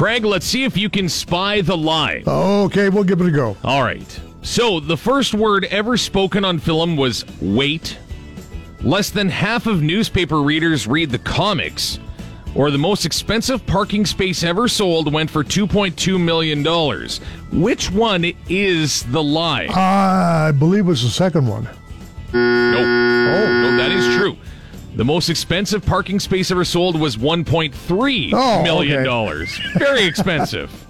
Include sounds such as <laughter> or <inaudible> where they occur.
Craig, let's see if you can spy the lie. Okay, we'll give it a go. All right. So, the first word ever spoken on film was wait. Less than half of newspaper readers read the comics. Or the most expensive parking space ever sold went for $2.2 million. Which one is the lie? I believe it was the second one. Nope. The most expensive parking space ever sold was 1.3 Oh, million okay. dollars. Very expensive. <laughs>